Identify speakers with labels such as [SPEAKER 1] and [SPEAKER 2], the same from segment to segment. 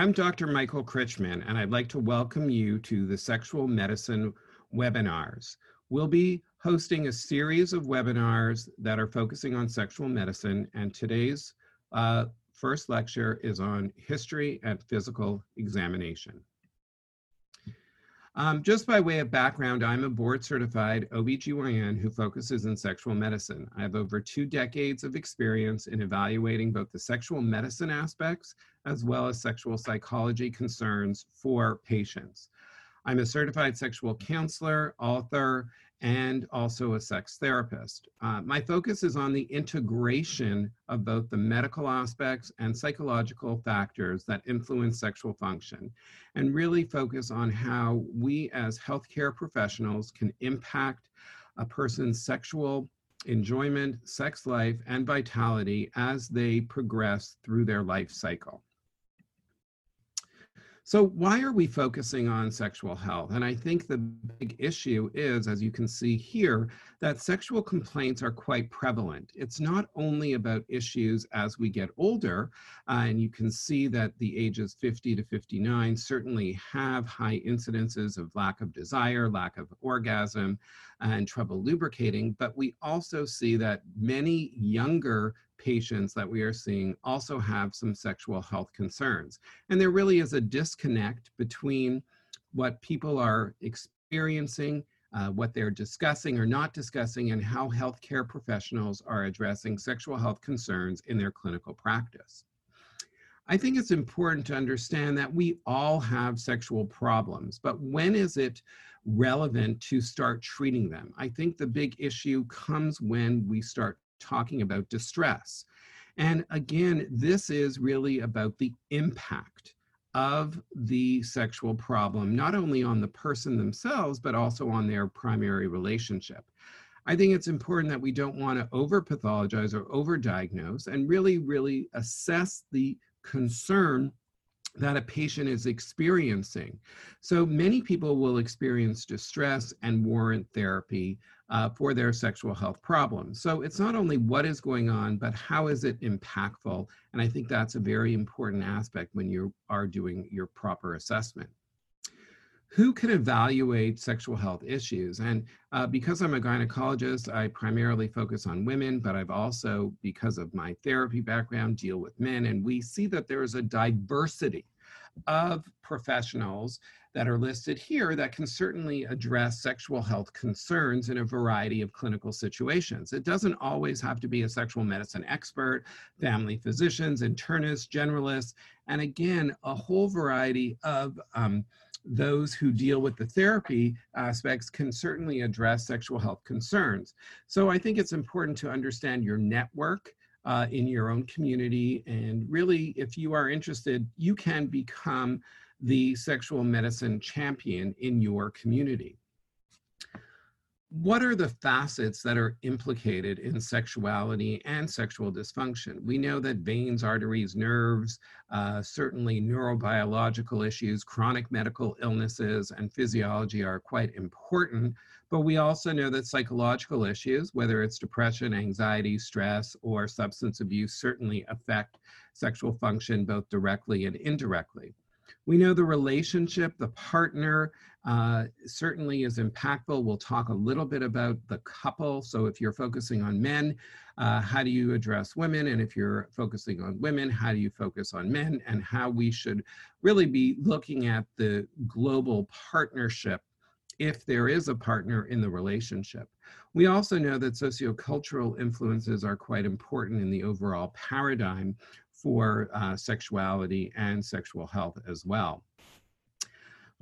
[SPEAKER 1] I'm Dr. Michael Krychman, and I'd like to welcome you to the Sexual Medicine webinars. We'll be hosting a series of webinars that are focusing on sexual medicine, and today's uh, first lecture is on history and physical examination. Um, just by way of background, I'm a board certified OBGYN who focuses in sexual medicine. I have over two decades of experience in evaluating both the sexual medicine aspects as well as sexual psychology concerns for patients. I'm a certified sexual counselor, author, and also a sex therapist. Uh, my focus is on the integration of both the medical aspects and psychological factors that influence sexual function, and really focus on how we as healthcare professionals can impact a person's sexual enjoyment, sex life, and vitality as they progress through their life cycle. So why are we focusing on sexual health? And I think the big issue is, as you can see here, that sexual complaints are quite prevalent. It's not only about issues as we get older, uh, and you can see that the ages 50 to 59 certainly have high incidences of lack of desire, lack of orgasm, and trouble lubricating, but we also see that many younger patients that we are seeing also have some sexual health concerns. And there really is a disconnect between what people are experiencing, uh, what they're discussing or not discussing, and how healthcare professionals are addressing sexual health concerns in their clinical practice. I think it's important to understand that we all have sexual problems, but when is it relevant to start treating them? I think the big issue comes when we start talking about distress. And again, this is really about the impact of the sexual problem, not only on the person themselves, but also on their primary relationship. I think it's important that we don't want to over pathologize or over diagnose and really, really assess the concern that a patient is experiencing. So many people will experience distress and warrant therapy uh, for their sexual health problems. So it's not only what is going on, but how is it impactful? And I think that's a very important aspect when you are doing your proper assessment. Who can evaluate sexual health issues? And uh, because I'm a gynecologist, I primarily focus on women, but I've also, because of my therapy background, deal with men. And we see that there is a diversity of professionals that are listed here that can certainly address sexual health concerns in a variety of clinical situations. It doesn't always have to be a sexual medicine expert, family physicians, internists, generalists, and again, a whole variety of um, those who deal with the therapy aspects can certainly address sexual health concerns. So I think it's important to understand your network uh, in your own community. And really, if you are interested, you can become the sexual medicine champion in your community. What are the facets that are implicated in sexuality and sexual dysfunction? We know that veins, arteries, nerves, uh, certainly neurobiological issues, chronic medical illnesses, and physiology are quite important. But we also know that psychological issues, whether it's depression, anxiety, stress, or substance abuse, certainly affect sexual function both directly and indirectly. We know the relationship, the partner uh, certainly is impactful. We'll talk a little bit about the couple. So if you're focusing on men, uh, how do you address women? And if you're focusing on women, how do you focus on men? And how we should really be looking at the global partnership if there is a partner in the relationship. We also know that sociocultural influences are quite important in the overall paradigm for uh, sexuality and sexual health as well.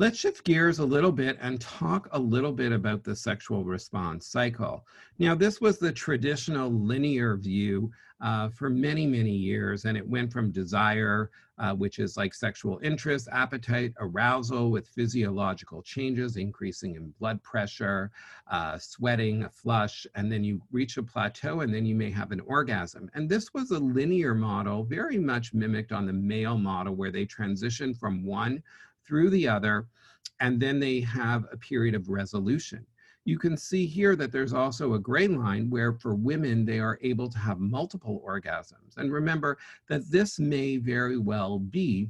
[SPEAKER 1] Let's shift gears a little bit and talk a little bit about the sexual response cycle. Now, this was the traditional linear view uh, for many, many years, and it went from desire, uh, which is like sexual interest, appetite, arousal with physiological changes, increasing in blood pressure, uh, sweating, a flush, and then you reach a plateau and then you may have an orgasm. And this was a linear model, very much mimicked on the male model, where they transition from one through the other, and then they have a period of resolution. You can see here that there's also a gray line where for women, they are able to have multiple orgasms. And remember that this may very well be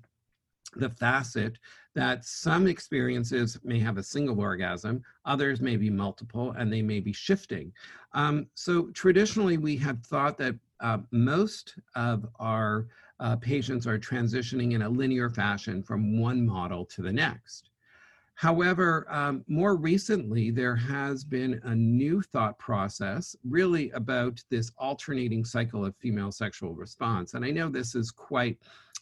[SPEAKER 1] the facet that some experiences may have a single orgasm, others may be multiple, and they may be shifting. Um, so traditionally, we have thought that uh, most of our uh, patients are transitioning in a linear fashion from one model to the next. However, um, more recently, there has been a new thought process really about this alternating cycle of female sexual response. And I know this is quite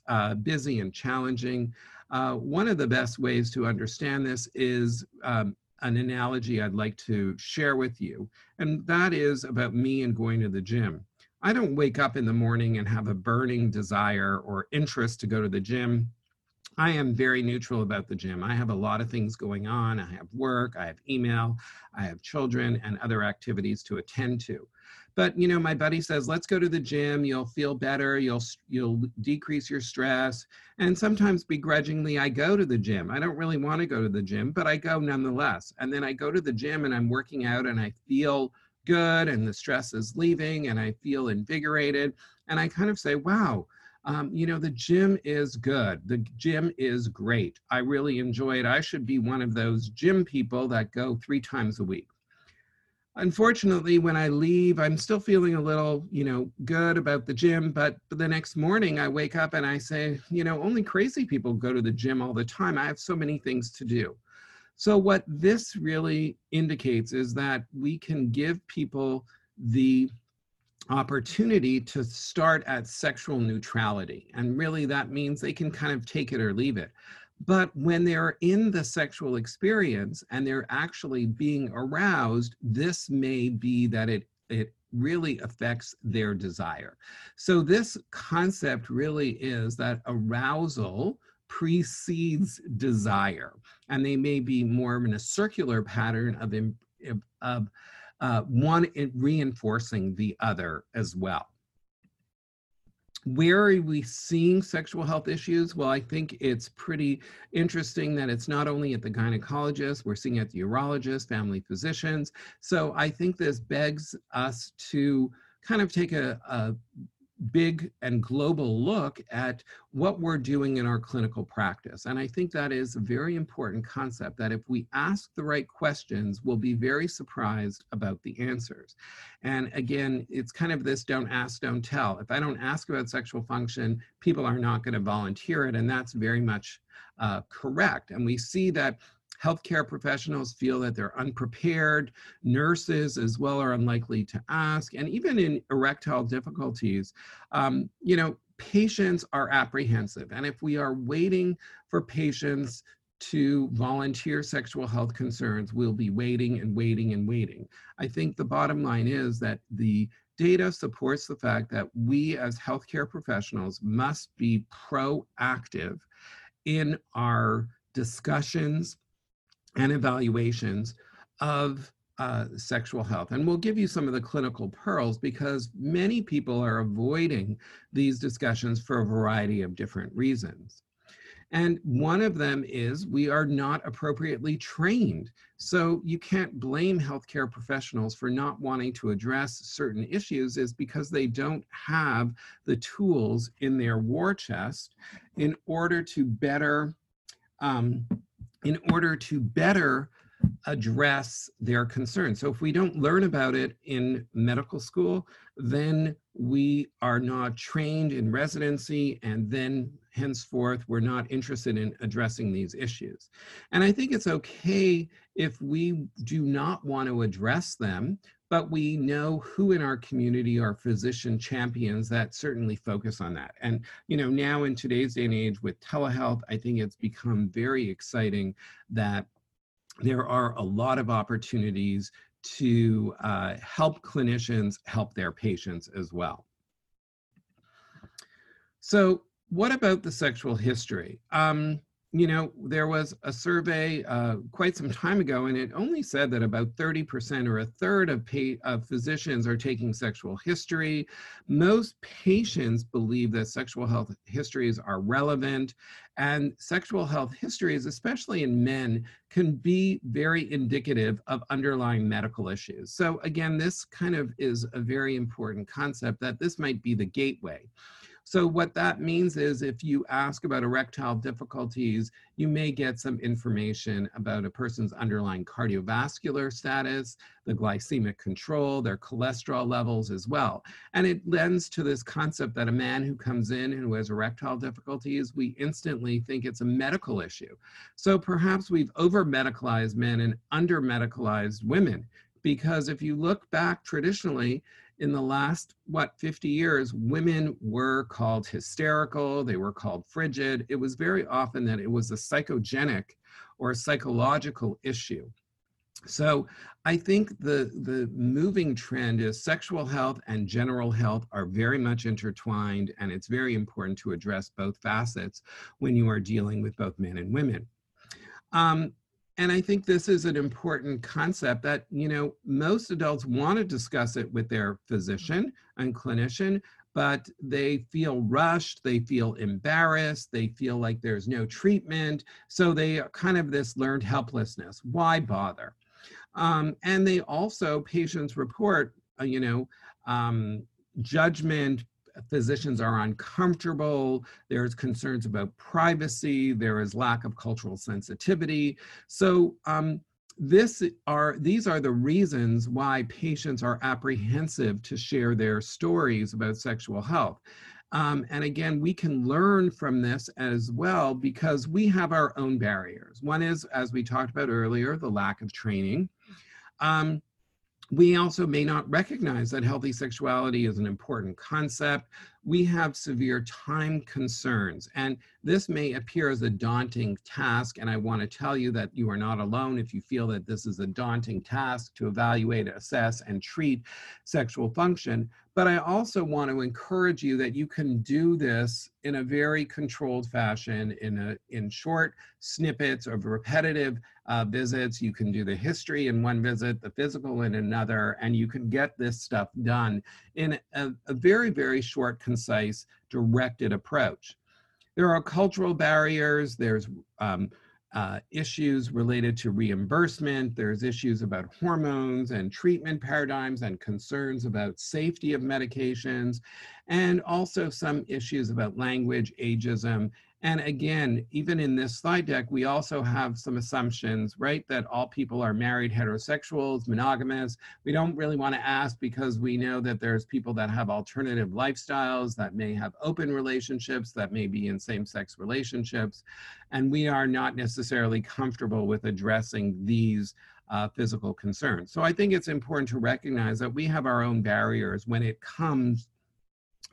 [SPEAKER 1] uh, busy and challenging. Uh, one of the best ways to understand this is um, an analogy I'd like to share with you, and that is about me and going to the gym. I don't wake up in the morning and have a burning desire or interest to go to the gym I am very neutral about the gym. I have a lot of things going on. I have work, I have email, I have children and other activities to attend to. But you know, my buddy says, "Let's go to the gym. You'll feel better. You'll you'll decrease your stress." And sometimes begrudgingly I go to the gym. I don't really want to go to the gym, but I go nonetheless. And then I go to the gym and I'm working out and I feel good and the stress is leaving and I feel invigorated and I kind of say, "Wow, um, you know, the gym is good. The gym is great. I really enjoy it. I should be one of those gym people that go three times a week. Unfortunately, when I leave, I'm still feeling a little, you know, good about the gym. But the next morning, I wake up and I say, you know, only crazy people go to the gym all the time. I have so many things to do. So, what this really indicates is that we can give people the opportunity to start at sexual neutrality. And really, that means they can kind of take it or leave it. But when they're in the sexual experience and they're actually being aroused, this may be that it, it really affects their desire. So, this concept really is that arousal precedes desire, and they may be more in a circular pattern of, of uh, one reinforcing the other as well. Where are we seeing sexual health issues? Well, I think it's pretty interesting that it's not only at the gynecologist, we're seeing at the urologist, family physicians. So I think this begs us to kind of take a, a big and global look at what we're doing in our clinical practice. And I think that is a very important concept that if we ask the right questions, we'll be very surprised about the answers. And again, it's kind of this don't ask, don't tell. If I don't ask about sexual function, people are not going to volunteer it. And that's very much uh, correct. And we see that Healthcare professionals feel that they're unprepared. Nurses as well are unlikely to ask. And even in erectile difficulties, um, you know, patients are apprehensive. And if we are waiting for patients to volunteer sexual health concerns, we'll be waiting and waiting and waiting. I think the bottom line is that the data supports the fact that we as healthcare professionals must be proactive in our discussions and evaluations of uh, sexual health. And we'll give you some of the clinical pearls because many people are avoiding these discussions for a variety of different reasons. And one of them is we are not appropriately trained. So you can't blame healthcare professionals for not wanting to address certain issues is because they don't have the tools in their war chest in order to better um, in order to better address their concerns. So if we don't learn about it in medical school, then we are not trained in residency and then henceforth we're not interested in addressing these issues. And I think it's okay if we do not want to address them but we know who in our community are physician champions that certainly focus on that. And, you know, now in today's day and age with telehealth, I think it's become very exciting that there are a lot of opportunities to uh, help clinicians help their patients as well. So what about the sexual history? Um, you know, there was a survey uh, quite some time ago, and it only said that about 30% or a third of, of physicians are taking sexual history. Most patients believe that sexual health histories are relevant, and sexual health histories, especially in men, can be very indicative of underlying medical issues. So, again, this kind of is a very important concept that this might be the gateway. So what that means is if you ask about erectile difficulties, you may get some information about a person's underlying cardiovascular status, the glycemic control, their cholesterol levels as well. And it lends to this concept that a man who comes in and who has erectile difficulties, we instantly think it's a medical issue. So perhaps we've over medicalized men and under medicalized women. Because if you look back traditionally, in the last, what, 50 years, women were called hysterical, they were called frigid. It was very often that it was a psychogenic or a psychological issue. So I think the, the moving trend is sexual health and general health are very much intertwined, and it's very important to address both facets when you are dealing with both men and women. Um, and I think this is an important concept that, you know, most adults want to discuss it with their physician and clinician, but they feel rushed, they feel embarrassed, they feel like there's no treatment. So they kind of this learned helplessness. Why bother? Um, and they also, patients report, uh, you know, um, judgment, physicians are uncomfortable, there's concerns about privacy, there is lack of cultural sensitivity. So um, this are these are the reasons why patients are apprehensive to share their stories about sexual health. Um, and again, we can learn from this as well because we have our own barriers. One is, as we talked about earlier, the lack of training. Um, we also may not recognize that healthy sexuality is an important concept. We have severe time concerns, and this may appear as a daunting task. And I want to tell you that you are not alone if you feel that this is a daunting task to evaluate, assess, and treat sexual function. But I also want to encourage you that you can do this in a very controlled fashion, in, a, in short snippets of repetitive uh, visits. You can do the history in one visit, the physical in another, and you can get this stuff done in a, a very, very short, concise, directed approach. There are cultural barriers. There's um, uh, issues related to reimbursement. There's issues about hormones and treatment paradigms and concerns about safety of medications, and also some issues about language, ageism, and again, even in this slide deck, we also have some assumptions, right? That all people are married heterosexuals, monogamous. We don't really want to ask because we know that there's people that have alternative lifestyles, that may have open relationships, that may be in same-sex relationships. And we are not necessarily comfortable with addressing these uh, physical concerns. So I think it's important to recognize that we have our own barriers when it comes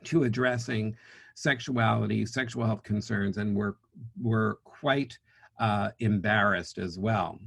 [SPEAKER 1] to addressing sexuality, sexual health concerns, and we're, we're quite uh, embarrassed as well.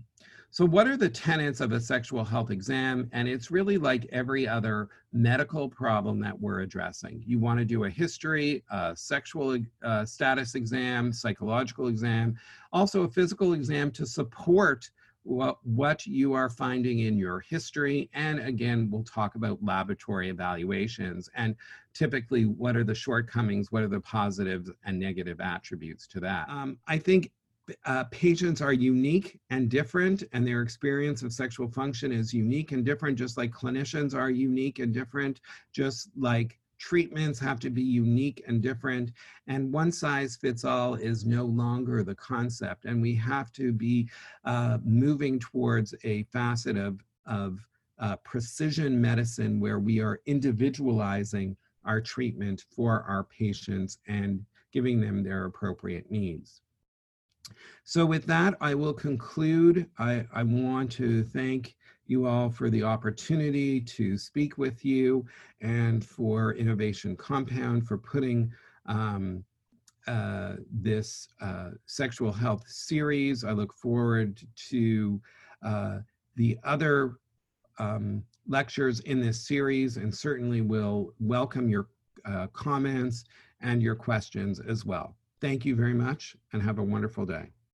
[SPEAKER 1] So what are the tenets of a sexual health exam? And it's really like every other medical problem that we're addressing. You want to do a history, a sexual uh, status exam, psychological exam, also a physical exam to support what, what you are finding in your history. And again, we'll talk about laboratory evaluations and typically what are the shortcomings, what are the positives and negative attributes to that. Um, I think uh, patients are unique and different and their experience of sexual function is unique and different just like clinicians are unique and different just like treatments have to be unique and different and one size fits all is no longer the concept and we have to be uh, moving towards a facet of, of uh, precision medicine where we are individualizing our treatment for our patients and giving them their appropriate needs. So with that, I will conclude. I, I want to thank you all for the opportunity to speak with you and for Innovation Compound for putting um, uh, this uh, sexual health series. I look forward to uh, the other um, lectures in this series and certainly will welcome your uh, comments and your questions as well. Thank you very much and have a wonderful day.